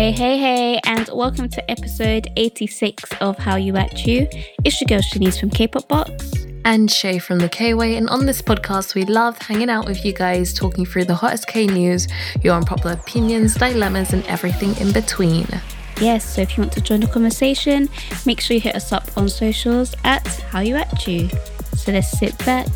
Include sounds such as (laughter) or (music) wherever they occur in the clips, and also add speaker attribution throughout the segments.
Speaker 1: Hey, hey, hey, and welcome to episode 86 of Hallyu At U. It's your girl Shanice from K-Pop Box.
Speaker 2: and Shai from the Kway. And on this podcast, we love hanging out with you guys, talking through the hottest K news, your unpopular opinions, dilemmas, and everything in between.
Speaker 1: Yes, so if you want to join the conversation, make sure you hit us up on socials at How You At You. So let's sit back,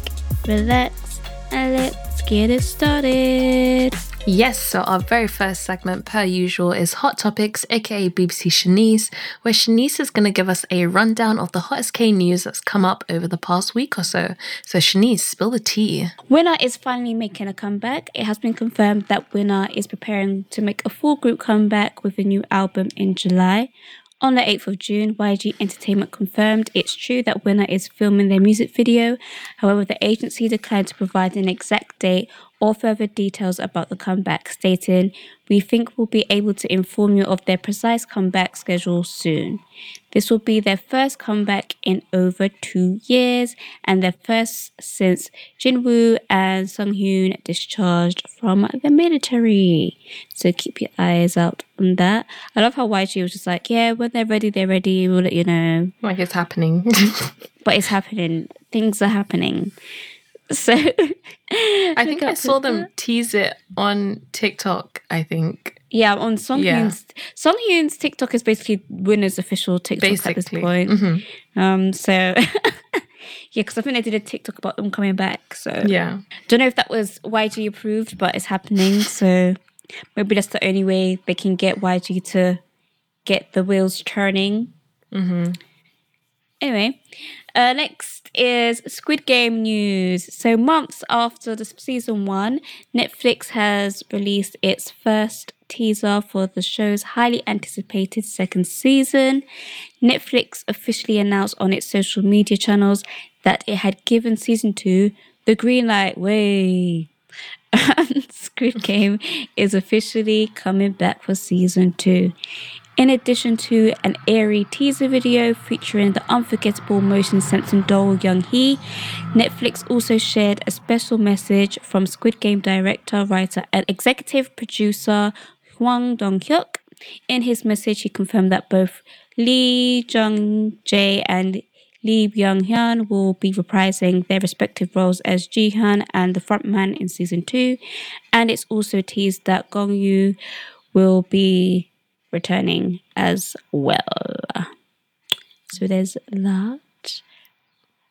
Speaker 1: relax, and let's get it started.
Speaker 2: Yes, so our very first segment, per usual, is Hot Topics, aka BBC Shanice, where Shanice is going to give us a rundown of the hottest K news that's come up over the past week or so. So, Shanice, spill the tea.
Speaker 1: Winner is finally making a comeback. It has been confirmed that Winner is preparing to make a full group comeback with a new album in July. On the 8th of June, YG Entertainment confirmed it's true that Winner is filming their music video. However, the agency declined to provide an exact date or further details about the comeback, stating, We think we'll be able to inform you of their precise comeback schedule soon. This will be their first comeback in over two years and their first since Jinwoo and Seunghoon discharged from the military. So keep your eyes out on that. I love how YG was just like, yeah, when they're ready, they're ready. We'll let you know.
Speaker 2: Like it's happening. (laughs)
Speaker 1: But it's happening. Things are happening. So
Speaker 2: I think I saw them tease it on TikTok, I think.
Speaker 1: Yeah, on Seunghoon's Seunghoon's TikTok is basically Winner's official TikTok at this
Speaker 2: Basically.
Speaker 1: point.
Speaker 2: Mhm.
Speaker 1: Um, so (laughs) yeah, because I think they did a TikTok about them coming back. So
Speaker 2: Yeah.
Speaker 1: don't know if that was YG approved, but it's happening. So maybe that's the only way they can get YG to get the wheels turning. Hmm. Anyway, uh, next is Squid Game news. So, months after the season one, Netflix has released its first teaser for the show's highly anticipated second season. Netflix officially announced on its social media channels that it had given season two the green light. Way. (laughs) Squid Game is officially coming back for season two. In addition to an airy teaser video featuring the unforgettable motion sensing doll Young Hee, Netflix also shared a special message from Squid Game director, writer, and executive producer Hwang Dong Hyuk. In his message, he confirmed that both Lee Jung Jae and Lee Byung Hyun will be reprising their respective roles as Gi-hun and the frontman in season two, and it's also teased that Gong Yu will be returning as well. So there's that.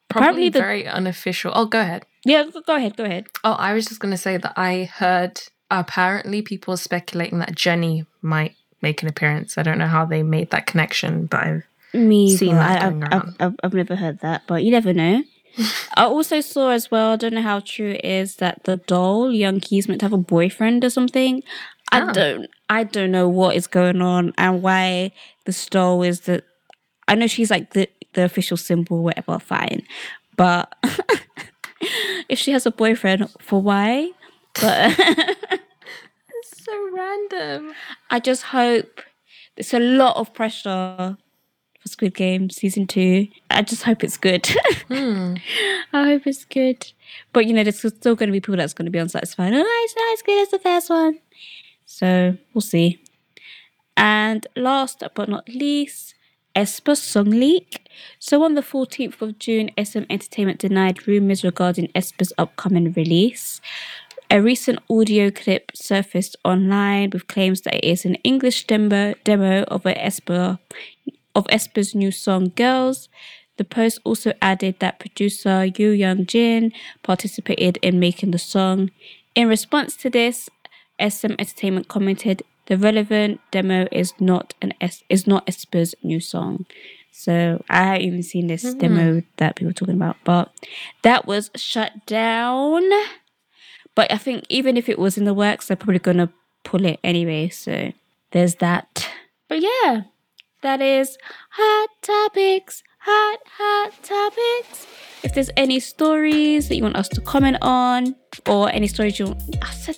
Speaker 2: Probably
Speaker 1: Apparently the-
Speaker 2: very unofficial. Oh, go ahead.
Speaker 1: Yeah, go- ahead, go ahead.
Speaker 2: Oh, I was just going to say that I heard apparently people are speculating that Jenny might make an appearance. I don't know how they made that connection, but I've
Speaker 1: Me,
Speaker 2: Seen that
Speaker 1: I,
Speaker 2: going
Speaker 1: I've,
Speaker 2: around.
Speaker 1: I've, I've, I've never heard that, but you never know. (laughs) I also saw as well, I don't know how true it is that the doll, Young Hee's meant to have a boyfriend or something. I don't I don't know what is going on and why the doll is the I know she's like the, the official symbol, whatever, fine. But (laughs) if she has a boyfriend, for why? But (laughs)
Speaker 2: It's so random.
Speaker 1: I just hope there's a lot of pressure for Squid Game season two. I just hope it's good.
Speaker 2: Hmm. (laughs)
Speaker 1: I hope it's good. But you know, there's still going to be people that's going to be unsatisfied. Oh, it's not as good as the first one. So we'll see. And last but not least, aespa song leak. So on the 14th of June, SM Entertainment denied rumors regarding aespa's upcoming release. A recent audio clip surfaced online with claims that it is an English demo demo of aespa of aespa's new song "Girls." The post also added that producer Yu Young Jin participated in making the song. In response to this, SM Entertainment commented, "The relevant demo is not an S- is not aespa's new song." So I haven't even seen this
Speaker 2: Mm-hmm.
Speaker 1: demo that people were talking about, but that was shut down. But I think even if it was in the works, they're probably gonna pull it anyway. So there's that. But yeah, that is hot topics. Hot hot topics. If there's any stories that you want us to comment on, or any stories you, want, I said,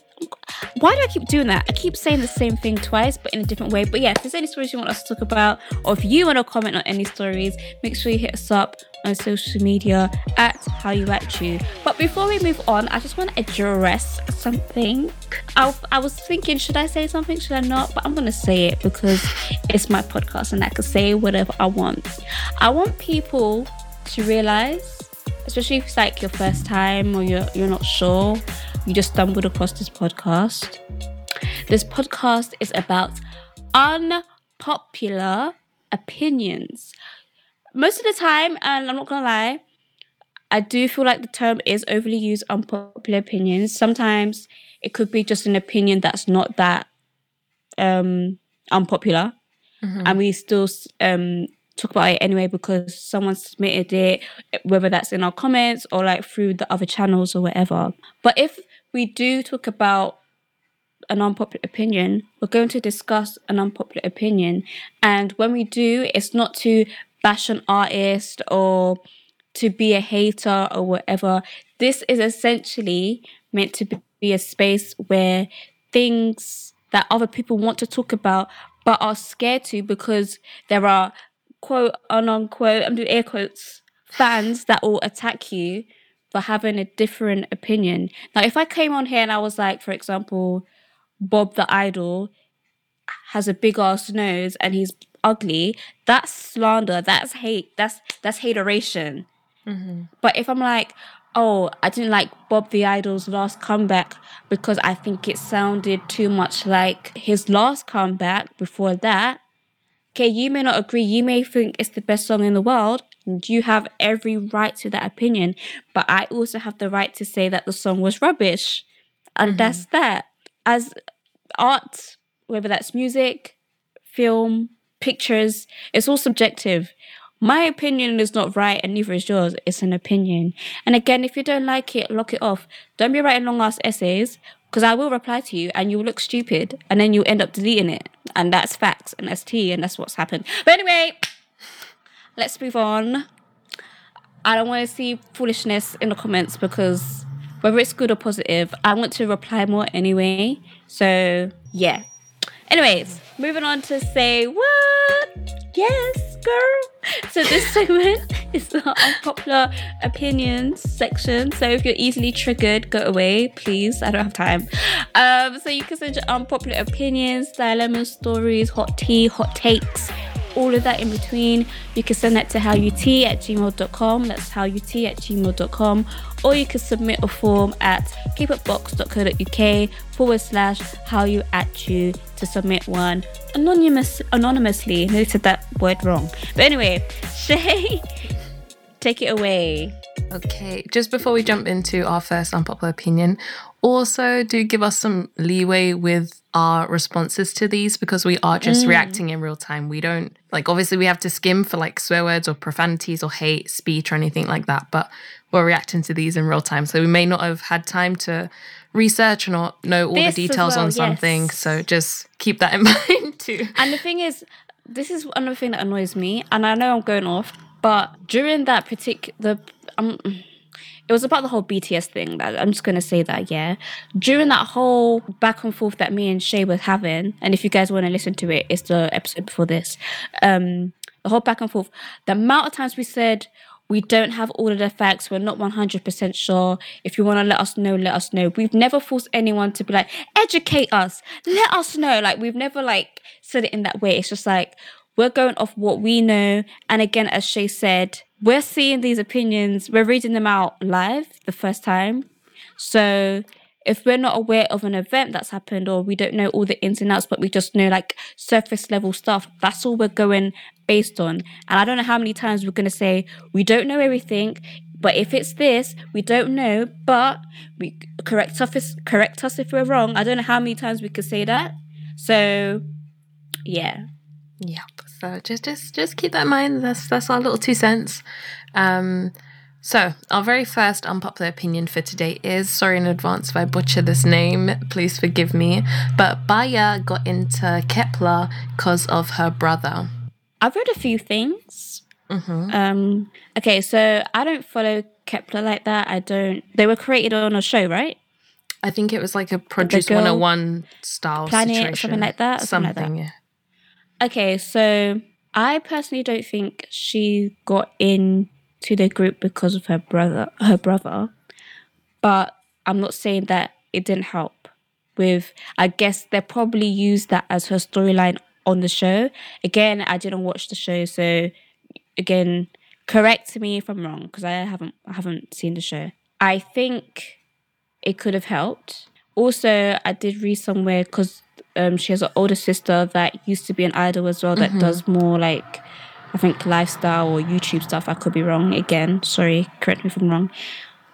Speaker 1: why do I keep doing that? I keep saying the same thing twice, but in a different way. But yeah, if there's any stories you want us to talk about, or if you want to comment on any stories, make sure you hit us up on social media at Hallyu At U. But before we move on, I just want to address something. I, I was thinking, should I say something? Should I not? But I'm gonna say it because it's my podcast and I can say whatever I want. I want people to realize, especially if it's like your first time or you're you're not sure, you just stumbled across this podcast. This podcast is about unpopular opinions. Most of the time, and I'm not gonna lie, I do feel like the term is overly used unpopular opinions. Sometimes it could be just an opinion that's not that um unpopular and we still um talk about it anyway because someone submitted it whether that's in our comments or like through the other channels or whatever but if we do talk about an unpopular opinion. We're going to discuss an unpopular opinion. And when we do it's not to bash an artist or to be a hater or whatever. This is essentially meant to be a space where things that other people want to talk about but are scared to because there are quote unquote I'm doing air quotes fans that will attack you for having a different opinion. Now if I came on here and I was like, for example, Bob the Idol has a big ass nose and he's ugly, that's slander, that's hate, that's that's hateration. Mm-hmm. But if I'm like, oh, I didn't like Bob the Idol's last comeback because I think it sounded too much like his last comeback before that. Okay, you may not agree. You may think it's the best song in the world. You have every right to that opinion. But I also have the right to say that the song was rubbish. And mm-hmm. that's that. As art, whether that's music, film, pictures, it's all subjective. My opinion is not right and neither is yours. It's an opinion. And again, if you don't like it, lock it off. Don't be writing long ass essays because I will reply to you and you will look stupid and then you'll end up deleting it. And that's facts and that's tea and that's what's happened. But anyway, let's move on. I don't want to see foolishness in the comments because whether it's good or positive, I want to reply more anyway. So, yeah. Anyways, moving on to say what? Yes, girl. So this (laughs) segment is the unpopular opinions section. So if you're easily triggered, go away, please. I don't have time. Um, so you can send your unpopular opinions, dilemmas, stories, hot tea, hot takes, all of that in between. You can send that to howut at gmail.com. That's howut at gmail.com. Or you can submit a form at kpopbox.co.uk forward slash how you at you to submit one anonymous anonymously. I said that word wrong. But anyway, Shai, (laughs) take it away.
Speaker 2: Okay, just before we jump into our first unpopular opinion, also do give us some leeway with our responses to these because we are just reacting in real time. We don't like obviously we have to skim for like swear words or profanities or hate speech or anything like that, but we're reacting to these in real time. So we may not have had time to research or not know all
Speaker 1: This
Speaker 2: the details
Speaker 1: well,
Speaker 2: on something.
Speaker 1: yes.
Speaker 2: So just keep that in (laughs) mind too.
Speaker 1: And the thing is, this is another thing that annoys me, and I know I'm going off, but during that particular, um, it was about the whole BTS thing. That I'm just gonna say that, yeah. During that whole back and forth that me and Shai were having, and if you guys want to listen to it, it's the episode before this. Um, the whole back and forth, the amount of times we said. We don't have all of the facts. We're not 100% sure. If you want to let us know, let us know. We've never forced anyone to be like, educate us. Let us know. Like, we've never, like, said it in that way. It's just like, we're going off what we know. And again, as Shai said, we're seeing these opinions, we're reading them out live the first time. So if we're not aware of an event that's happened or we don't know all the ins and outs, but we just know like surface level stuff, that's all we're going based on. And I don't know how many times we're going to say, we don't know everything. But if it's this, we don't know, but we correct us, correct us if we're wrong. I don't know how many times we could say that. So, yeah.
Speaker 2: Yep. So just just just keep that in mind. That's that's our little two cents. Um, so, our very first unpopular opinion for today is sorry in advance if I butcher this name, please forgive me. But Baya got into Kep1er because of her brother.
Speaker 1: I've read a few things. Mm-hmm. Um, okay, so I don't follow Kep1er like that. I don't. They were created on a show, right?
Speaker 2: I think it was like a Produce 101 style
Speaker 1: planet,
Speaker 2: situation.
Speaker 1: something like that.
Speaker 2: Something,
Speaker 1: something
Speaker 2: like
Speaker 1: that. yeah. Okay, so I personally don't think she got in to the group because of her brother her brother. But i'm not saying that it didn't help with i guess they probably used that as her storyline on the show. Again i didn't watch the show so again correct me if i'm wrong because i haven't i haven't seen the show. I think it could have helped also i did read somewhere because um, she has an older sister that used to be an idol as well that mm-hmm. does more like I think lifestyle or YouTube stuff. I could be wrong again. Sorry, correct me if I'm wrong.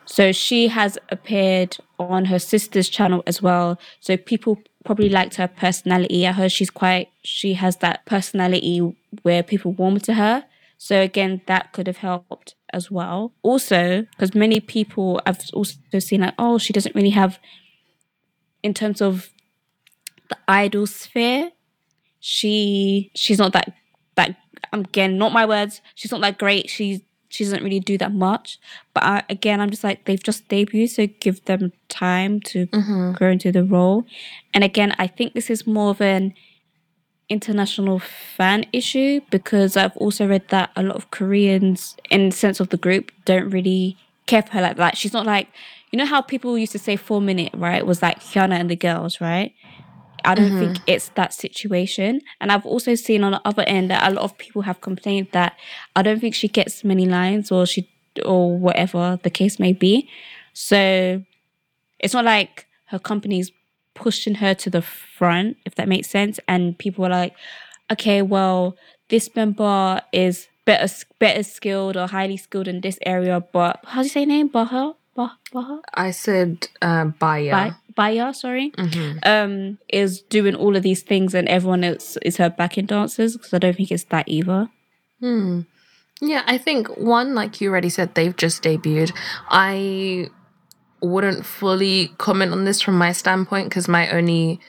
Speaker 1: So she has appeared on her sister's channel as well. So people probably liked her personality. I heard she's quite, she has that personality where people warm to her. So again, that could have helped as well. Also, because many people I've also seen like, oh, she doesn't really have, in terms of the idol sphere, she she's not that that again, not my words. She's not that great. She's she doesn't really do that much. But I, again, I'm just like they've just debuted, so give them time to mm-hmm. grow into the role. And again, I think this is more of an international fan issue because I've also read that a lot of Koreans, in the sense of the group, don't really care for her like that. She's not like you know how people used to say 4Minute, right? Was like Hyuna and the girls, right? I don't mm-hmm. think it's that situation. And I've also seen on the other end that a lot of people have complained that I don't think she gets many lines or she or whatever the case may be. So it's not like her company's pushing her to the front, if that makes sense. And people are like, okay, well, this member is better better skilled or highly skilled in this area, but how do you say name? Baha? Bah, Baha?
Speaker 2: I said uh, Baya.
Speaker 1: Baya, sorry, mm-hmm. um, is doing all of these things and everyone else is her backing dancers because I don't think it's that either.
Speaker 2: Hmm. Yeah, I think one, like you already said, they've just debuted. I wouldn't fully comment on this from my standpoint because my only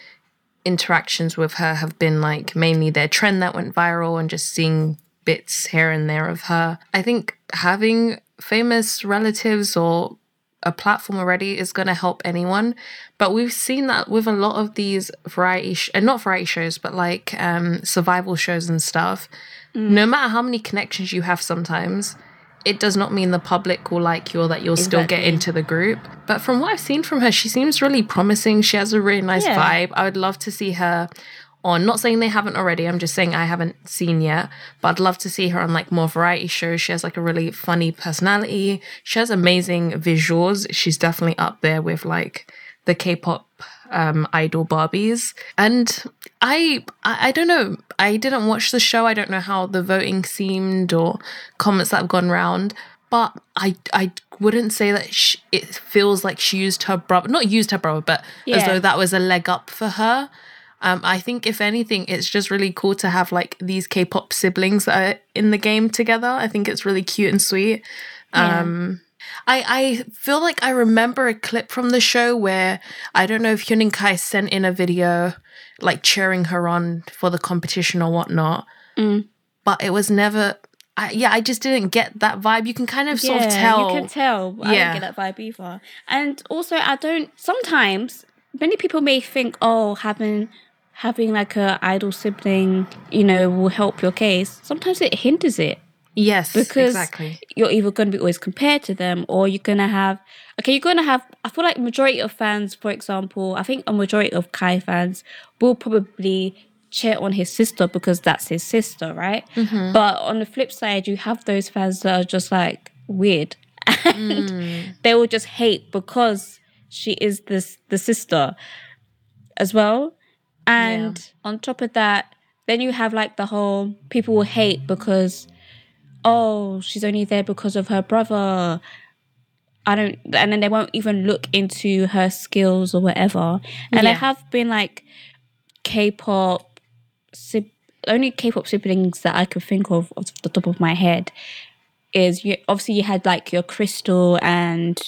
Speaker 2: interactions with her have been like mainly their trend that went viral and just seeing bits here and there of her. I think having famous relatives or a platform already is going to help anyone. But we've seen that with a lot of these variety, sh- and not variety shows, but like um, survival shows and stuff. Mm. No matter how many connections you have, sometimes it does not mean the public will like you or that you'll exactly. still get into the group. But from what I've seen from her, she seems really promising. She has a really nice yeah. vibe. I would love to see her on. Not saying they haven't already, I'm just saying I haven't seen yet, but I'd love to see her on like more variety shows. She has like a really funny personality. She has amazing visuals. She's definitely up there with like the K-pop um, idol Barbies. And I, I, don't know. I didn't watch the show. I don't know how the voting seemed or comments that have gone round. But I, I wouldn't say that she, it feels like she used her brother, not used her brother, but yeah. as though that was a leg up for her. Um, I think if anything, it's just really cool to have like these K-pop siblings that are in the game together. I think it's really cute and sweet. Um, I I feel like I remember a clip from the show where I don't know if Huening Kai sent in a video like cheering her on for the competition or whatnot,
Speaker 1: mm.
Speaker 2: but it was never. I, yeah, I just didn't get that vibe. You can kind of sort of tell.
Speaker 1: You can tell. I yeah. don't get that vibe either. And also, I don't. Sometimes many people may think, oh, having having like a idol sibling, you know, will help your case. Sometimes it hinders it.
Speaker 2: Yes,
Speaker 1: because
Speaker 2: exactly.
Speaker 1: you're either going to be always compared to them, or you're going to have. Okay, you're going to have. I feel like majority of fans, for example, I think a majority of Kai fans will probably cheer on his sister because that's his sister, right? Mm-hmm. But on the flip side, you have those fans that are just like weird, (laughs) and mm. they will just hate because she is this the sister as well. And on top of that, then you have like the whole people will hate because oh, she's only there because of her brother. I don't and then they won't even look into her skills or whatever. And there
Speaker 2: Yeah.
Speaker 1: have been like K-pop sib- only K-pop siblings that I could think of off the top of my head is you obviously you had like your Crystal and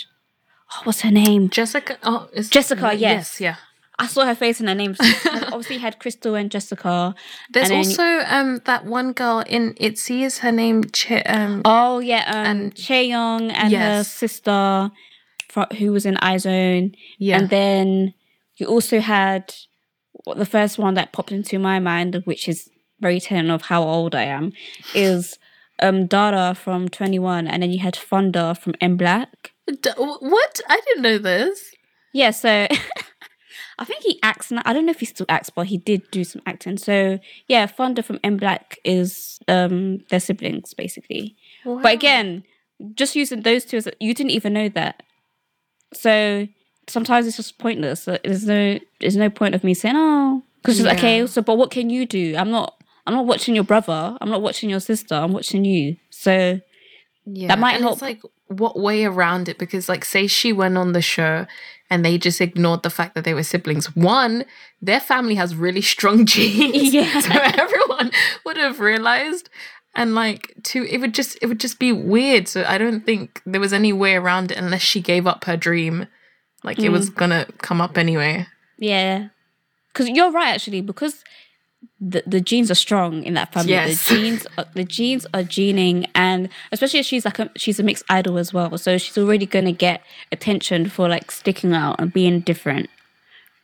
Speaker 1: oh, what's her name?
Speaker 2: Jessica. Oh, is
Speaker 1: Jessica, yes.
Speaker 2: yeah.
Speaker 1: I saw her face and her name. (laughs) obviously, had Crystal and Jessica.
Speaker 2: There's
Speaker 1: and
Speaker 2: also um that one girl in ITZY. Is her name? Ch- um,
Speaker 1: oh yeah, um,
Speaker 2: and-
Speaker 1: Chaeyoung and her sister, who was in iZone.
Speaker 2: yeah.
Speaker 1: And then you also had the first one that popped into my mind, which is very telling of how old I am, is um Dara from 2NE1, and then you had Thunder from MBLAQ.
Speaker 2: D- what? I didn't know this.
Speaker 1: Yeah, so (laughs) I think he acts now. I don't know if he still acts, but he did do some acting. So yeah, Thunder from MBLAQ is um their siblings basically. But again, just using those two as you didn't even know that. So sometimes it's just pointless. There's no there's no point of me saying oh because
Speaker 2: Yeah.
Speaker 1: okay. So but what can you do? I'm not I'm not watching your brother. I'm not watching your sister. I'm watching you. So
Speaker 2: Yeah, that
Speaker 1: might
Speaker 2: and
Speaker 1: help.
Speaker 2: It's like what way around it? Because like, say she went on the show and they just ignored the fact that they were siblings. One, their family has really strong (laughs) genes,
Speaker 1: Yeah. (laughs)
Speaker 2: so everyone would have realized. And like, two, it would just it would just be weird. So I don't think there was any way around it unless she gave up her dream. Like it was mm. gonna come up anyway.
Speaker 1: Yeah, because you're right actually. Because the the genes are strong in that family.
Speaker 2: Yes.
Speaker 1: The (laughs) genes are, the genes are gening, and especially as she's like a, she's a mixed idol as well. So she's already gonna get attention for like sticking out and being different.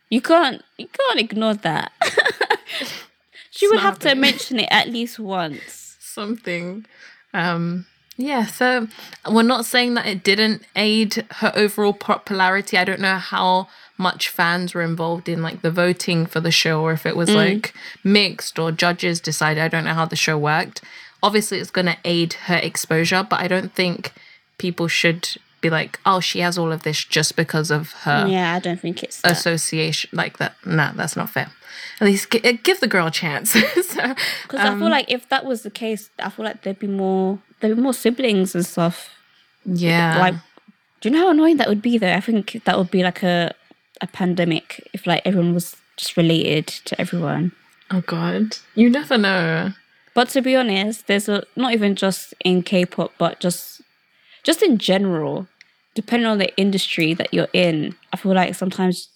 Speaker 1: You can't you can't ignore that. (laughs) she would have to mention it at least once.
Speaker 2: something. Um, yeah, so we're not saying that it didn't aid her overall popularity. I don't know how much fans were involved in like the voting for the show or if it was mm. like mixed or judges decided. I don't know how the show worked. Obviously, it's going to aid her exposure, but I don't think people should be like, oh, she has all of this just because of her
Speaker 1: Yeah, I don't think it's that.
Speaker 2: association. Like that. Nah, that's not fair. At least gi- uh, give the girl a chance. (laughs) so,
Speaker 1: Because I feel um, like if that was the case, I feel like there'd be more there'd be more siblings and stuff.
Speaker 2: yeah.
Speaker 1: like do you know how annoying that would be though i think that would be like a a pandemic if like everyone was just related to everyone.
Speaker 2: Oh God, you never know.
Speaker 1: but to be honest there's a not even just in k-pop but just just in general depending on the industry that you're in i feel like sometimes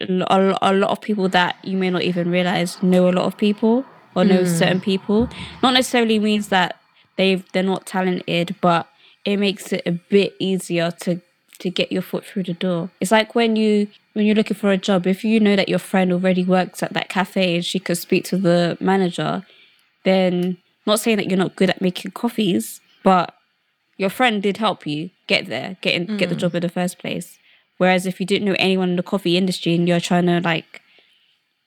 Speaker 1: a, a lot of people that you may not even realize know a lot of people or know hmm. certain people. Not necessarily means that they've they're not talented but it makes it a bit easier to to get your foot through the door. It's like when you when you're looking for a job if you know that your friend already works at that cafe and she could speak to the manager then not saying that you're not good at making coffees but your friend did help you get there, get in, get the mm. job in the first place. Whereas if you didn't know anyone in the coffee industry and you're trying to like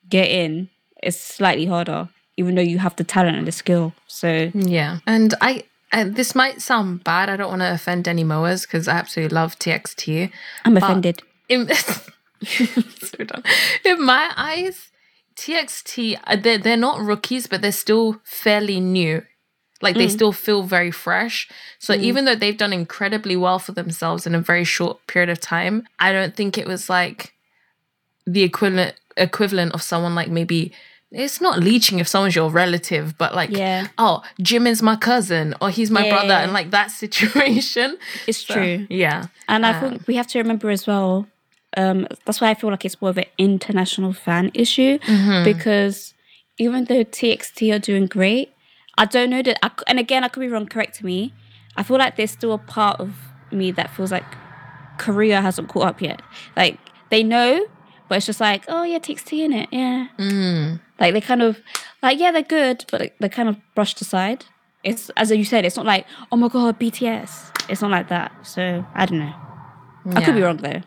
Speaker 1: get in, it's slightly harder, even though you have the talent and the skill. So
Speaker 2: Yeah, and I. And this might sound bad. I don't want to offend any MOAs because I absolutely love TXT.
Speaker 1: I'm offended.
Speaker 2: In, (laughs) so (laughs) dumb. In my eyes, TXT uh, they're they're not rookies, but they're still fairly new. Like they mm. still feel very fresh. So mm. even though they've done incredibly well for themselves in a very short period of time, I don't think it was like the equivalent equivalent of someone like maybe it's not leeching if someone's your relative, but like
Speaker 1: Yeah.
Speaker 2: oh Jim is my cousin or he's my brother, and like that (laughs) situation.
Speaker 1: It's
Speaker 2: So,
Speaker 1: true.
Speaker 2: Yeah.
Speaker 1: And I uh, think we have to remember as well. Um, that's why I feel like it's more of an international fan issue because even though TXT are doing great, I don't know that. I, and again, I could be wrong. Correct me. I feel like there's still a part of me that feels like Korea hasn't caught up yet. Like they know, but it's just like, oh yeah, TXT in it, yeah. Like they kind of like yeah, they're good, but like, they're kind of brushed aside. It's as you said, it's not like oh my god, BTS. It's not like that. So I don't know. I could be wrong though.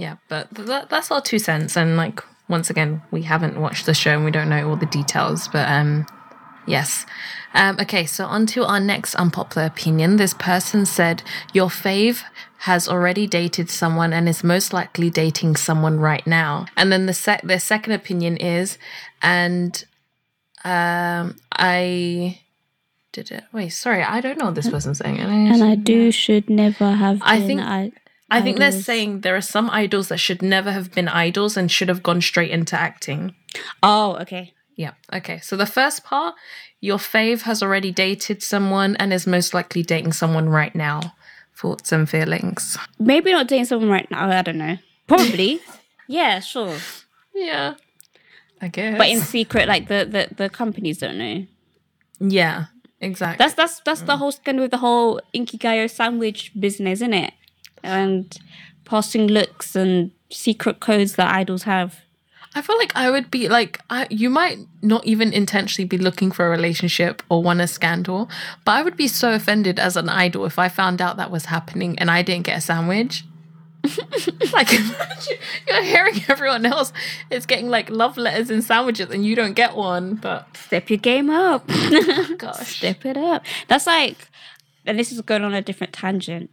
Speaker 2: Yeah, but that, that's our two cents. And like once again, we haven't watched the show and we don't know all the details. But um, Yes. Um, okay, so on to our next unpopular opinion. This person said, Your fave has already dated someone and is most likely dating someone right now. And then the sec- their second opinion is, and um, I did it. Wait, sorry, I don't know what this person's saying.
Speaker 1: And I and I do should never have.
Speaker 2: I think-
Speaker 1: I,
Speaker 2: I think they're saying there are some idols that should never have been idols and should have gone straight into acting.
Speaker 1: Oh, okay.
Speaker 2: Yeah. Okay. So the first part, your fave has already dated someone and is most likely dating someone right now. Thoughts and feelings.
Speaker 1: Maybe not dating someone right now. I don't know. Probably. (laughs) yeah, sure.
Speaker 2: Yeah. I guess.
Speaker 1: But in secret, like the, the the companies don't know.
Speaker 2: yeah. Exactly.
Speaker 1: That's that's that's the mm. whole scandal with the whole Inkigayo sandwich business, isn't it? And passing looks and secret codes that idols have.
Speaker 2: I feel like I would be like, I, you might not even intentionally be looking for a relationship or want a scandal, but I would be so offended as an idol if I found out that was happening and I didn't get a sandwich. (laughs) like, (laughs) imagine you're hearing everyone else is getting like love letters and sandwiches and you don't get one, but
Speaker 1: Step your game up.
Speaker 2: Oh (laughs) gosh.
Speaker 1: Step it up. That's like, and this is going on a different tangent.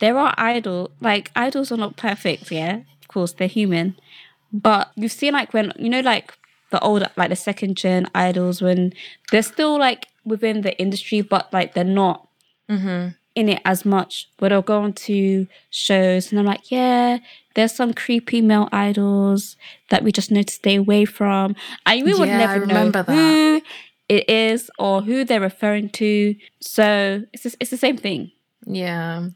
Speaker 1: There are idol, like idols are not perfect, yeah. Of course, they're human, but you've seen like when you know, like the old, like the second gen idols, when they're still like within the industry, but like they're not mm-hmm. in it as much. But they'll go on to shows, and I'm like, yeah, there's some creepy male idols that we just know to stay away from, and we would
Speaker 2: Yeah,
Speaker 1: never
Speaker 2: remember
Speaker 1: know
Speaker 2: that.
Speaker 1: who it is or who they're referring to. So it's just, it's the same thing.
Speaker 2: Yeah.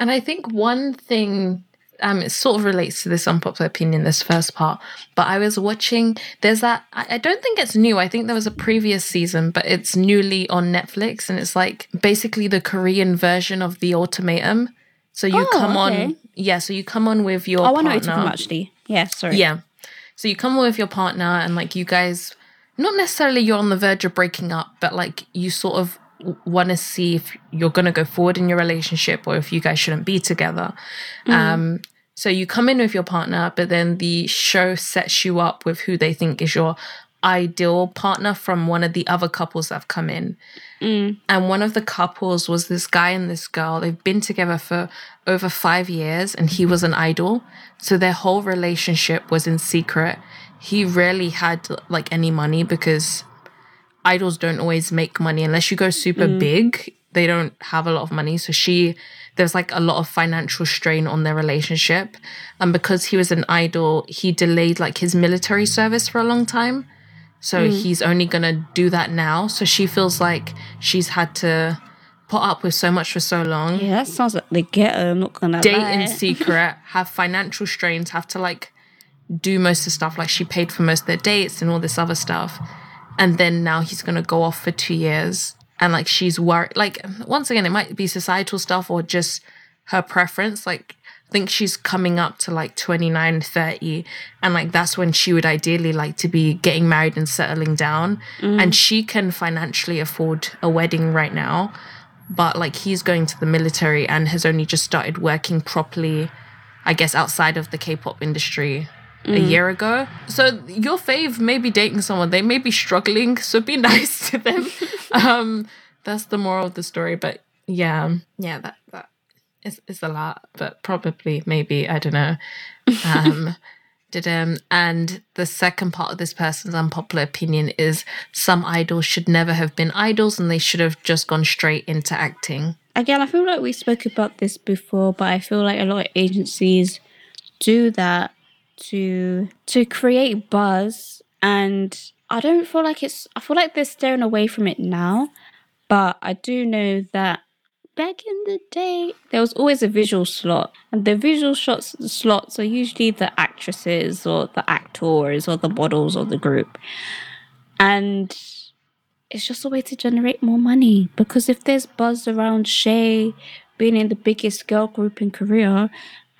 Speaker 2: And I think one thing, um, it sort of relates to this unpopular opinion, this first part, but I was watching, there's that, I, I don't think it's new. I think there was a previous season, but it's newly on Netflix and it's like basically the Korean version of The Ultimatum. So you
Speaker 1: Oh,
Speaker 2: come on, yeah, so you come on with your
Speaker 1: Oh, I
Speaker 2: partner.
Speaker 1: know what you're talking about actually. Yeah, sorry.
Speaker 2: Yeah. So you come on with your partner and like you guys, not necessarily you're on the verge of breaking up, but like you sort of want to see if you're going to go forward in your relationship or if you guys shouldn't be together. Um, so you come in with your partner, but then the show sets you up with who they think is your ideal partner from one of the other couples that have come in. And one of the couples was this guy and this girl. They've been together for over five years, and he was an idol. So their whole relationship was in secret. He rarely had like any money because idols don't always make money unless you go super mm. big. They don't have a lot of money. So she, there's like a lot of financial strain on their relationship. And because he was an idol, he delayed like his military service for a long time. So mm. he's only gonna do that now. So she feels like she's had to put up with so much for so long,
Speaker 1: Yeah, that sounds like the ghetto. I'm not gonna
Speaker 2: date
Speaker 1: lie.
Speaker 2: in secret, (laughs) have financial strains, have to like do most of the stuff. Like she paid for most of their dates and all this other stuff. And then now he's gonna go off for two years. And like she's worried like once again, it might be societal stuff or just her preference. Like I think she's coming up to like 29, 30. And like that's when she would ideally like to be getting married and settling down. Mm. And she can financially afford a wedding right now. But like he's going to the military and has only just started working properly, I guess, outside of the K pop industry a year ago. So your fave may be dating someone, they may be struggling, so be (laughs) nice to them. (laughs) um, that's the moral of the story. But yeah, yeah, that that is is a lot, but probably maybe I don't know. Um, (laughs) did um and the second part of this person's unpopular opinion is some idols should never have been idols and they should have just gone straight into acting.
Speaker 1: Again, I feel like we spoke about this before, but I feel like a lot of agencies do that to to create buzz and I don't feel like it's I feel like they're staring away from it now. But I do know that back in the day there was always a visual slot. And the visual shots slots are usually the actresses or the actors or the models or the group. And it's just a way to generate more money because if there's buzz around Shai being in the biggest girl group in Korea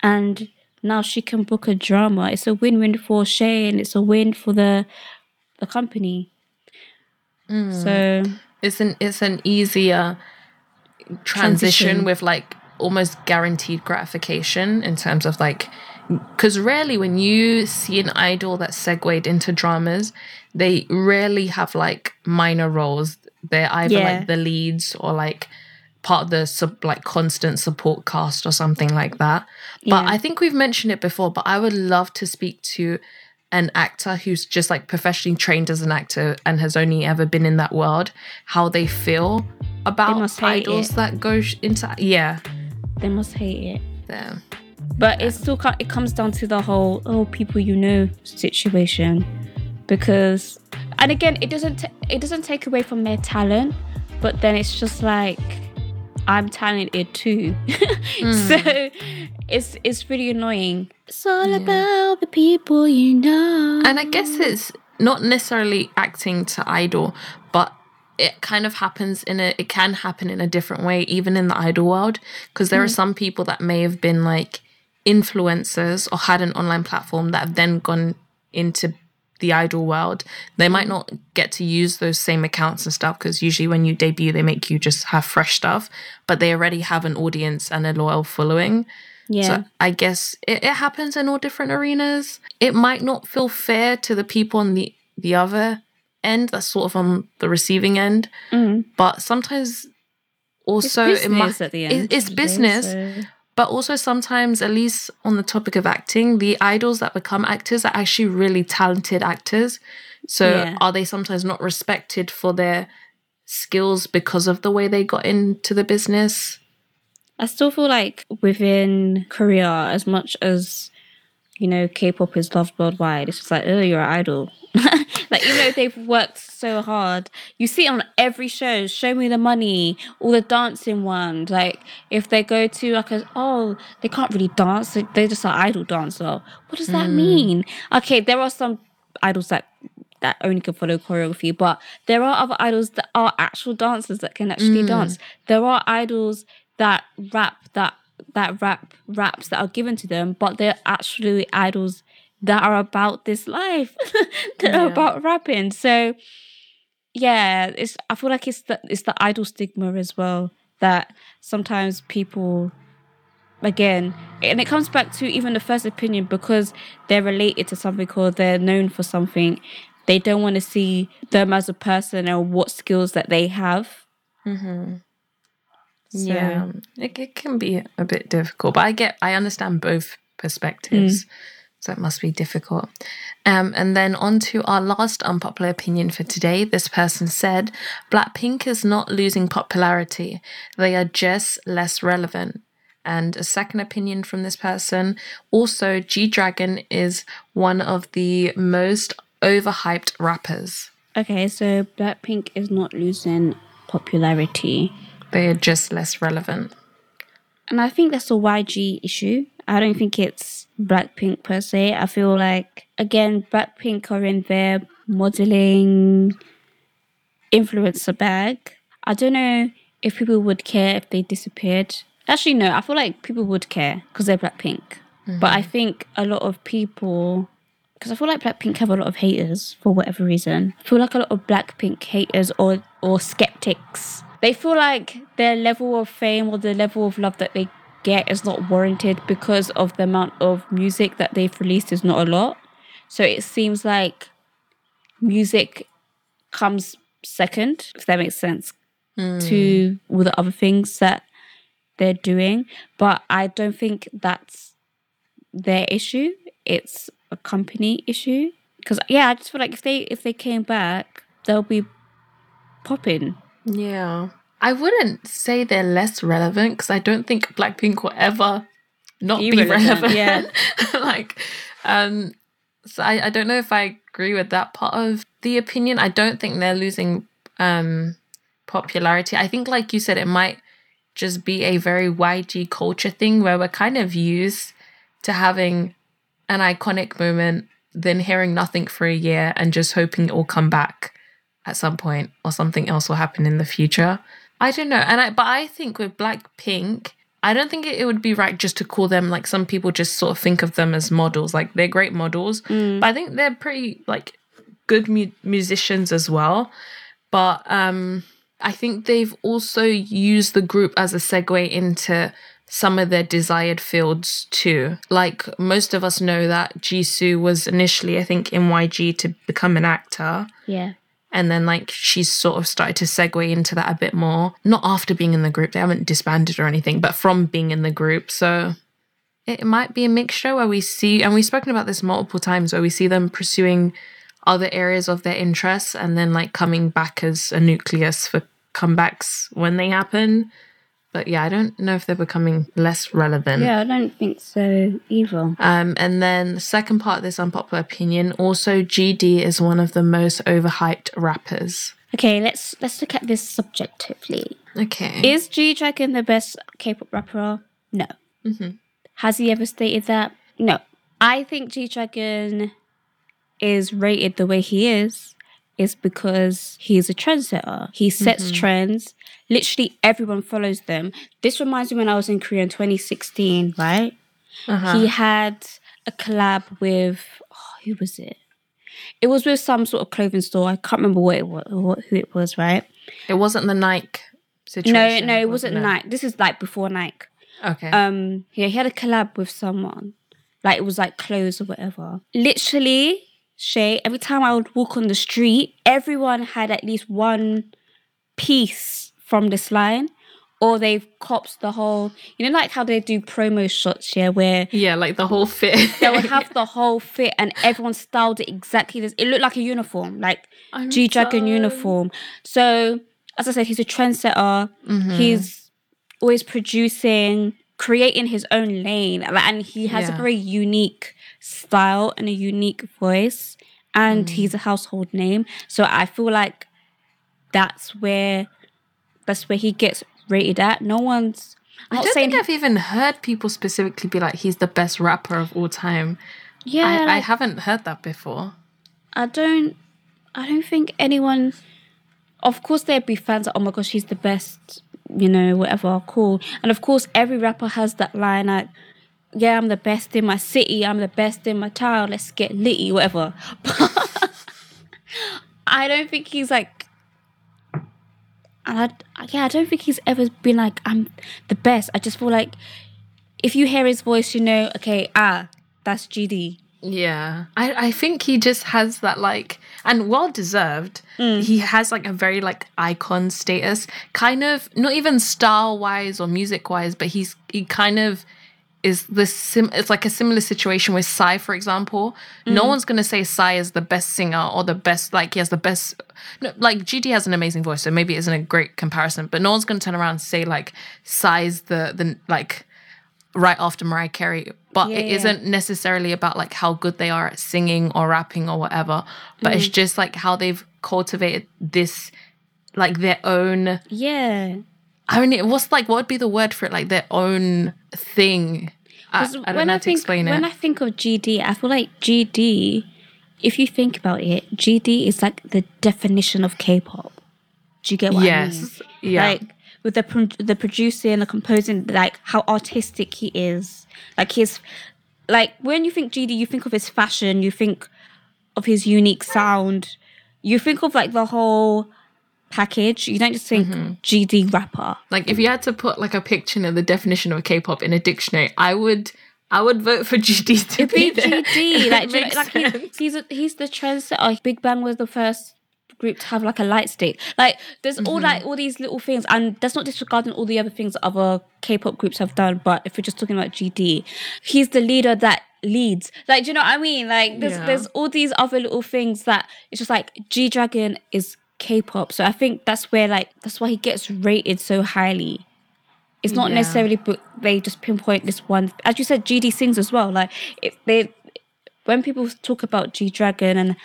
Speaker 1: and now she can book a drama, it's a win-win for Shai and it's a win for the the company. Mm. So
Speaker 2: It's an it's an easier transition,
Speaker 1: Transition.
Speaker 2: with like almost guaranteed gratification in terms of like because rarely when you see an idol that segued into dramas, they rarely have like minor roles. they're either
Speaker 1: Yeah.
Speaker 2: like the leads or like part of the sub, like constant support cast or something like that. But
Speaker 1: Yeah.
Speaker 2: I think we've mentioned it before, but I would love to speak to an actor who's just like professionally trained as an actor and has only ever been in that world, how they feel about
Speaker 1: hate
Speaker 2: idols that go into yeah.
Speaker 1: They must hate it.
Speaker 2: Yeah.
Speaker 1: But it still it comes down to the whole oh people you know situation because and again it doesn't ta it doesn't take away from their talent but then it's just like I'm talented too. (laughs) Hmm. So it's it's pretty annoying. It's all about the people you know.
Speaker 2: And I guess it's not necessarily acting to idol, but it kind of happens in a it can happen in a different way even in the idol world. Because there are hmm. some people that may have been like influencers or had an online platform that have then gone into the idol world they might not get to use those same accounts and stuff because usually when you debut they make you just have fresh stuff but they already have an audience and a loyal following
Speaker 1: yeah
Speaker 2: so I guess it, it happens in all different arenas. It might not feel fair to the people on the the other end, that's sort of on the receiving end.
Speaker 1: Mm.
Speaker 2: But sometimes also
Speaker 1: it's
Speaker 2: it
Speaker 1: business
Speaker 2: might
Speaker 1: at the end
Speaker 2: it- it's
Speaker 1: of the day,
Speaker 2: business.
Speaker 1: so-
Speaker 2: But also sometimes, at least on the topic of acting, the idols that become actors are actually really talented actors. So
Speaker 1: Yeah.
Speaker 2: are they sometimes not respected for their skills because of the way they got into the business?
Speaker 1: I still feel like within Korea, as much as you know, K-pop is loved worldwide. It's just like, oh, you're an idol. (laughs) like even though they've worked so hard, you see it on every show. Show me the money, all the dancing ones. Like if they go to like a oh, they can't really dance. they- They're just an idol dancer. What does that mm. mean? Okay, there are some idols that that only can follow choreography, but there are other idols that are actual dancers that can actually mm. dance. There are idols that rap that that rap raps that are given to them, but they're actually idols that are about this life. (laughs) that are about rapping. So yeah, it's I feel like it's the it's the idol stigma as well that sometimes people again and it comes back to even the first opinion because they're related to something or they're known for something they don't want to see them as a person or what skills that they have mm-hmm. So-
Speaker 2: yeah, it, it can be a bit difficult, but I get, I understand both perspectives, so it must be difficult. Um, and then on to our last unpopular opinion for today. This person said, Blackpink is not losing popularity; they are just less relevant. And a second opinion from this person, also G Dragon is one of the most overhyped rappers.
Speaker 1: okay so blackpink is not losing popularity
Speaker 2: They are just less relevant.
Speaker 1: and i think that's a yg issue i don't think it's blackpink per se i feel like again blackpink are in their modeling influencer bag i don't know if people would care if they disappeared actually no i feel like people would care because they're blackpink but i think a lot of people because I feel like Blackpink have a lot of haters for whatever reason. I feel like a lot of Blackpink haters or or skeptics. They feel like their level of fame or the level of love that they get is not warranted because of the amount of music that they've released is not a lot. So it seems like music comes second, if that makes sense, hmm. to all the other things that they're doing. But I don't think that's their issue. It's a company issue. Because yeah, I just feel like if they if they came back, they'll be popping.
Speaker 2: Yeah. I wouldn't say they're less relevant because I don't think Blackpink will ever not be
Speaker 1: Irrelevant,
Speaker 2: relevant.
Speaker 1: yeah. (laughs)
Speaker 2: like, um, so I, I don't know if I agree with that part of the opinion. I don't think they're losing um popularity. I think, like you said, it might just be a very YG culture thing where we're kind of used to having an iconic moment, then hearing nothing for a year and just hoping it will come back at some point or something else will happen in the future. I don't know. And I but I think with Blackpink, I don't think it, it would be right just to call them like some people just sort of think of them as models. Like they're great models, but I think they're pretty like good mu- musicians as well. But um I think they've also used the group as a segue into some of their desired fields too. Like most of us know that Jisoo was initially, I think, in YG to become an actor.
Speaker 1: Yeah.
Speaker 2: And then like she's sort of started to segue into that a bit more. Not after being in the group, they haven't disbanded or anything, but from being in the group. So it might be a mixture where we see, and we've spoken about this multiple times, where we see them pursuing other areas of their interests and then like coming back as a nucleus for comebacks when they happen. But yeah, I don't know if they're becoming less relevant.
Speaker 1: Yeah, I don't think so either.
Speaker 2: Um, and then the second part of this unpopular opinion, also GD is one of the most overhyped rappers.
Speaker 1: Okay, let's let's look at this subjectively.
Speaker 2: Okay.
Speaker 1: Is G Dragon the best K-pop rapper? No.
Speaker 2: Mhm.
Speaker 1: Has he ever stated that? No. I think G Dragon is rated the way he is is because he's a trendsetter. He sets trends. Literally everyone follows them. This reminds me when I was in Korea in 2016, right?
Speaker 2: Uh-huh.
Speaker 1: He had a collab with oh, who was it? It was with some sort of clothing store. I can't remember what it was, what, who it was, right?
Speaker 2: it wasn't the Nike situation.
Speaker 1: No, no, it wasn't Nike. This is like before Nike.
Speaker 2: Okay.
Speaker 1: Um, yeah, he had a collab with someone. Like it was like clothes or whatever. Literally, Shai, every time I would walk on the street, everyone had at least one piece from this line. Or they've copped the whole, you know, like how they do promo shots, yeah, where
Speaker 2: yeah, like the whole fit.
Speaker 1: they would have (laughs) the whole fit and everyone styled it exactly this. It looked like a uniform, like
Speaker 2: I'm
Speaker 1: G Dragon uniform. So, as I said, he's a trendsetter.
Speaker 2: Mm-hmm.
Speaker 1: He's always producing, creating his own lane, and he has a very unique style and a unique voice. And
Speaker 2: Mm.
Speaker 1: he's a household name, so I feel like that's where that's where he gets rated at. No one's. I'm
Speaker 2: I don't
Speaker 1: saying
Speaker 2: think I've even heard people specifically be like, he's the best rapper of all time.
Speaker 1: yeah.
Speaker 2: I, I haven't heard that before.
Speaker 1: I don't I don't think anyone of course there'd be fans that, oh my gosh, he's the best, you know, whatever, cool. And of course every rapper has that line like, yeah, I'm the best in my city, I'm the best in my town, let's get litty, whatever. (laughs) But I don't think he's like and I, yeah, I don't think he's ever been like, I'm the best. I just feel like if you hear his voice, you know, okay, ah, that's GD.
Speaker 2: Yeah. I, I think he just has that like and well deserved. He has like a very like icon status. Kind of not even style wise or music wise, but he's he kind of is this sim it's like a similar situation with Psy, for example. No mm. one's gonna say Psy is the best singer or the best like he has the best no, like GD has an amazing voice, so maybe it isn't a great comparison, but no one's gonna turn around and say like Psy's the the like right after Mariah Carey. But it
Speaker 1: Yeah.
Speaker 2: isn't necessarily about like how good they are at singing or rapping or whatever. But it's mm. just like how they've cultivated this like their own
Speaker 1: Yeah.
Speaker 2: I mean what's like what would be the word for it? Like their own thing. I, I don't know how to
Speaker 1: think when. I think of GD, I feel like GD. If you think about it, GD is like the definition of K-pop. Do you get what I mean?
Speaker 2: yes. Yeah.
Speaker 1: Like with the pro- the producing, the composing, like how artistic he is. Like his, like when you think GD, you think of his fashion, you think of his unique sound, you think of like the whole package. You don't just think
Speaker 2: Mm-hmm.
Speaker 1: GD rapper.
Speaker 2: Like if you had to put like a picture of the definition of K-pop in a dictionary, I would I would vote for (laughs) GD to
Speaker 1: It'd
Speaker 2: be,
Speaker 1: be
Speaker 2: there.
Speaker 1: GD. (laughs) Like, do you know,
Speaker 2: Makes
Speaker 1: like he,
Speaker 2: sense.
Speaker 1: he's a, he's the trendsetter. Big Bang was the first group to have like a light stick. Like there's all
Speaker 2: Mm-hmm.
Speaker 1: like all these little things, and that's not disregarding all the other things that other K-pop groups have done. But if we're just talking about GD, he's the leader that leads. Like, do you know what I mean? Like there's
Speaker 2: Yeah.
Speaker 1: there's all these other little things that it's just like G Dragon is K-pop. So I think that's where like that's why he gets rated so highly. It's not
Speaker 2: Yeah.
Speaker 1: necessarily but they just pinpoint this one. As you said, GD sings as well. Like if they when people talk about G Dragon and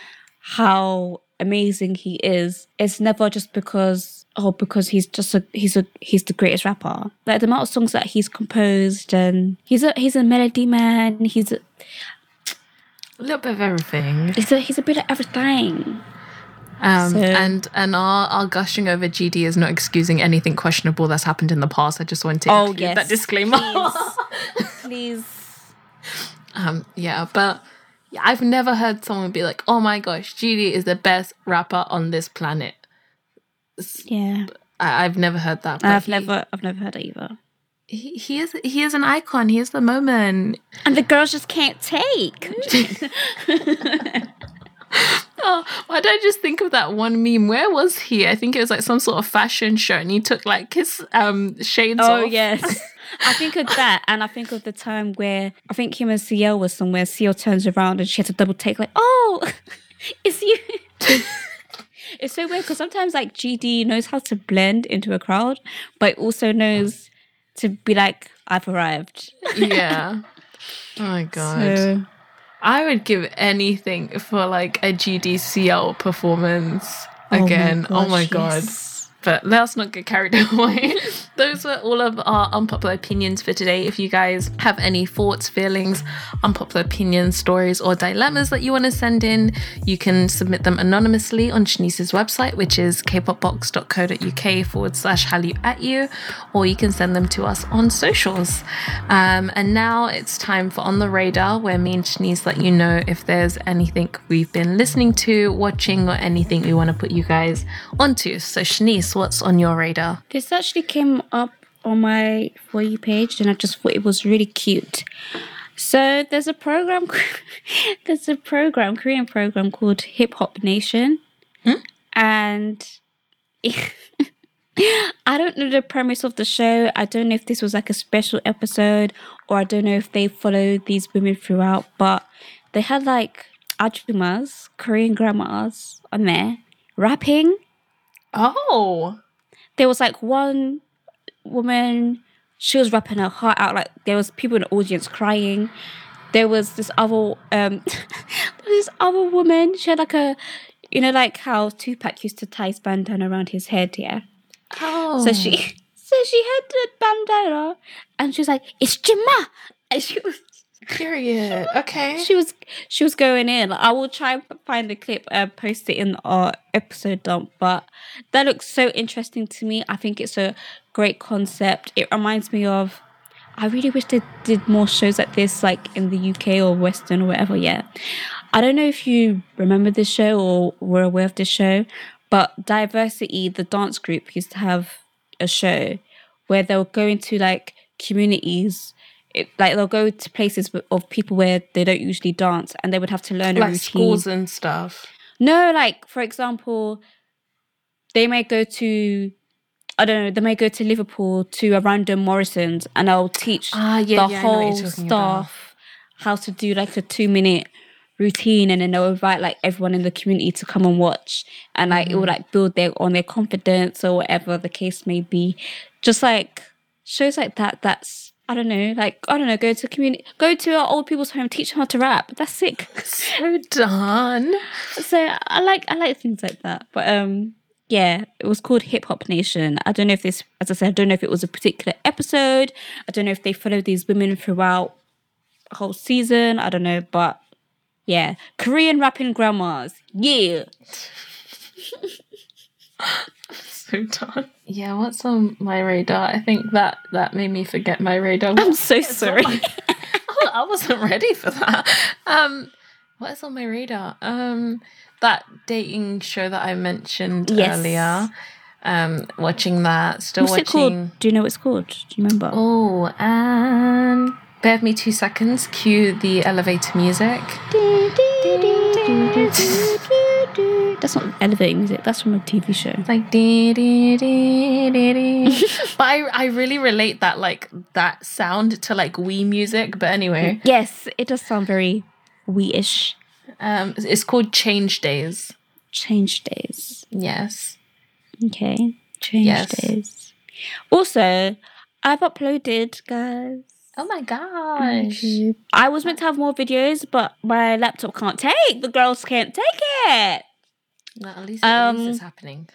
Speaker 1: how amazing he is, it's never just because oh because he's just a he's a he's the greatest rapper. Like the amount of songs that he's composed and he's a he's a melody man. He's a
Speaker 2: A little bit of everything.
Speaker 1: he's a he's a bit of everything.
Speaker 2: Um,
Speaker 1: So-
Speaker 2: and and our, our gushing over GD is not excusing anything questionable that's happened in the past. I just want to
Speaker 1: Oh, yes.
Speaker 2: that disclaimer.
Speaker 1: Please. (laughs) Please.
Speaker 2: um, yeah, but I've never heard someone be like, "Oh my gosh, GD is the best rapper on this planet."
Speaker 1: Yeah.
Speaker 2: I, I've never heard that.
Speaker 1: I've
Speaker 2: he-
Speaker 1: never I've never heard it either.
Speaker 2: He, he is he is an icon. He is the moment.
Speaker 1: And the girls just can't take. (laughs) (laughs)
Speaker 2: Oh, Oh, why did I just think of that one meme? Where was he? I think it was like some sort of fashion show, and he took like his um shades
Speaker 1: Oh
Speaker 2: off.
Speaker 1: yes. (laughs) I think of that, and I think of the time where I think him and CL was somewhere. CL turns around and she had to double take, like, "Oh, (laughs) it's you." (laughs) it's so weird because sometimes like GD knows how to blend into a crowd, but also knows to be like, "I've arrived."
Speaker 2: yeah. Oh my god.
Speaker 1: So
Speaker 2: I would give anything for like a GDCL performance
Speaker 1: Oh my
Speaker 2: again. Oh my,
Speaker 1: gosh,
Speaker 2: god. But let's not get carried (laughs) away. Those were all of our unpopular opinions for today. If you guys have any thoughts, feelings, unpopular opinions, stories, or dilemmas that you want to send in, you can submit them anonymously on Shanice's website, which is kpopbox.co.uk forward slash Hallyu At U, or you can send them to us on socials. Um, and now it's time for On the Radar, where me and Shanice let you know if there's anything we've been listening to, watching, or anything we want to put you guys onto. So, Shanice, what's on your radar?
Speaker 1: This actually came up on my For You page, and I just thought it was really cute. So there's a program, (laughs) there's a program, Korean program called Hip Hop Nation, hmm? and (laughs) I don't know the premise of the show. I don't know if this was like a special episode, or I don't know if they followed these women throughout. But they had like ajumas, Korean grandmas, on there rapping
Speaker 2: Oh,
Speaker 1: there was like one woman she was rapping her heart out like there was people in the audience crying. There was this other um (laughs) this other woman she had like a you know like how Tupac used to tie his bandana around his head yeah?
Speaker 2: Oh.
Speaker 1: so she (laughs) so she had the bandana and she was like it's Jima. And she was
Speaker 2: period. Okay.
Speaker 1: she was she was going in. I will try and find the clip and post it in our episode dump. But that looks so interesting to me. I think it's a great concept. It reminds me of. I really wish they did more shows like this, like in the UK or Western or whatever. Yeah, I don't know if you remember this show or were aware of this show, but Diversity, the dance group, used to have a show where they'll go into like communities it, like they'll go to places of people where they don't usually dance and they would have to learn a
Speaker 2: like
Speaker 1: routine.
Speaker 2: schools and stuff.
Speaker 1: No, like for example, they may go to I don't know, they may go to Liverpool to a random Morrison's and I'll teach
Speaker 2: Ah, yeah,
Speaker 1: the
Speaker 2: yeah, I know what
Speaker 1: whole
Speaker 2: you're about.
Speaker 1: staff how to do like a two minute routine and then they'll invite like everyone in the community to come and watch and like it will
Speaker 2: Mm-hmm.
Speaker 1: like build their on their confidence or whatever the case may be. Just like shows like that that's I don't know, like I don't know, go to community go to our old people's home, teach them how to rap. That's sick. (laughs)
Speaker 2: So done.
Speaker 1: so I like I like things like that. But um yeah, it was called Hip Hop Nation. I don't know if this as I said, I don't know if it was a particular episode. I don't know if they followed these women throughout a whole season. I don't know, but yeah. Korean rapping grandmas. Yeah. (laughs)
Speaker 2: Yeah, what's on my radar? I think that that made me forget my radar.
Speaker 1: I'm so sorry. (laughs)
Speaker 2: Oh, I wasn't ready for that. Um, what is on my radar? Um, that dating show that I mentioned
Speaker 1: Yes.
Speaker 2: earlier. Um, watching that. Still
Speaker 1: What's it
Speaker 2: watching.
Speaker 1: called? Do you know what it's called? Do you remember?
Speaker 2: Oh, and bear with me two seconds. Cue the elevator music.
Speaker 1: That's not elevator music. That's from a TV show.
Speaker 2: like dee, dee, dee, dee, dee. but I, I really relate that like that sound to like Wii music. But anyway,
Speaker 1: Yes, it does sound very wee-ish.
Speaker 2: um, it's called Change Days.
Speaker 1: Change days.
Speaker 2: Yes.
Speaker 1: Okay. Change
Speaker 2: Yes.
Speaker 1: days. Also, I've uploaded, guys.
Speaker 2: Oh my gosh.
Speaker 1: I was meant to have more videos, but my laptop can't take. The girls can't take it.
Speaker 2: No, at least, at least
Speaker 1: Um,
Speaker 2: it's happening.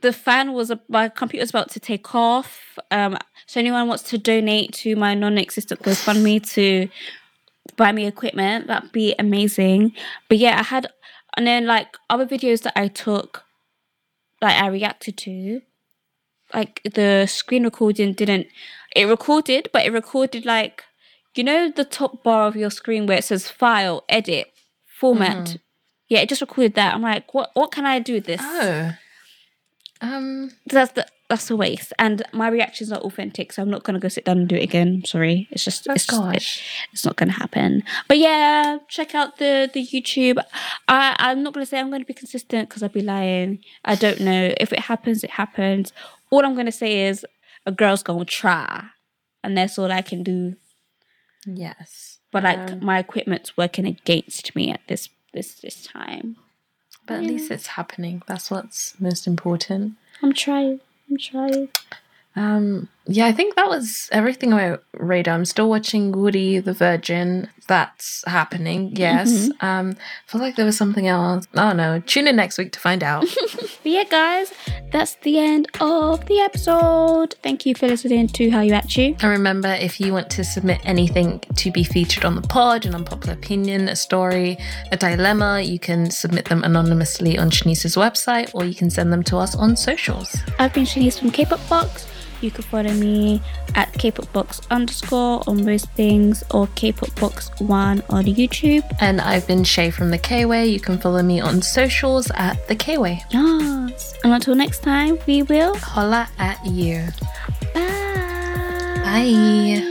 Speaker 1: The fan was my computer's about to take off. Um, so anyone wants to donate to my non-existent GoFundMe to buy me equipment, that'd be amazing. But yeah, I had, and then like other videos that I took, like I reacted to, like the screen recording didn't. It recorded, but it recorded like, you know, the top bar of your screen where it says file, edit, format. Yeah, it just recorded that. I'm like, what? What can I do with this?
Speaker 2: Oh. Um,
Speaker 1: That's the that's a waste. And my reaction's not authentic, so I'm not gonna go sit down and do it again. Sorry. It's just
Speaker 2: oh
Speaker 1: it's just, it- it's not gonna happen. But yeah, check out the the YouTube. I I'm not gonna say I'm gonna be consistent because I'd be lying. I don't know. If it happens, it happens. All I'm gonna say is a girl's gonna try, and that's all I can do.
Speaker 2: Yes.
Speaker 1: But like
Speaker 2: Um,
Speaker 1: my equipment's working against me at this this this time.
Speaker 2: But at least it's happening. That's what's most important.
Speaker 1: I'm trying. I'm trying.
Speaker 2: Um, yeah, I think that was everything on my radar. I'm still watching Woody the Virgin. That's happening. Yes. Um, I feel like there was something else. Oh no. Tune in next week to find out. (laughs)
Speaker 1: But yeah, guys, that's the end of the episode. Thank you for listening to Hallyu At U.
Speaker 2: and remember, if you want to submit anything to be featured on the pod, an unpopular opinion, a story, a dilemma, you can submit them anonymously on Shanice's website or you can send them to us on socials.
Speaker 1: I've been Shanice from K-pop Box. You can follow me at K-pop underscore on most things or K-pop Box one on YouTube.
Speaker 2: And I've been Shai from the Kway. You can follow me on socials at the Kway.
Speaker 1: Yes. And until next time, we will.
Speaker 2: Holla at you.
Speaker 1: Bye.
Speaker 2: Bye.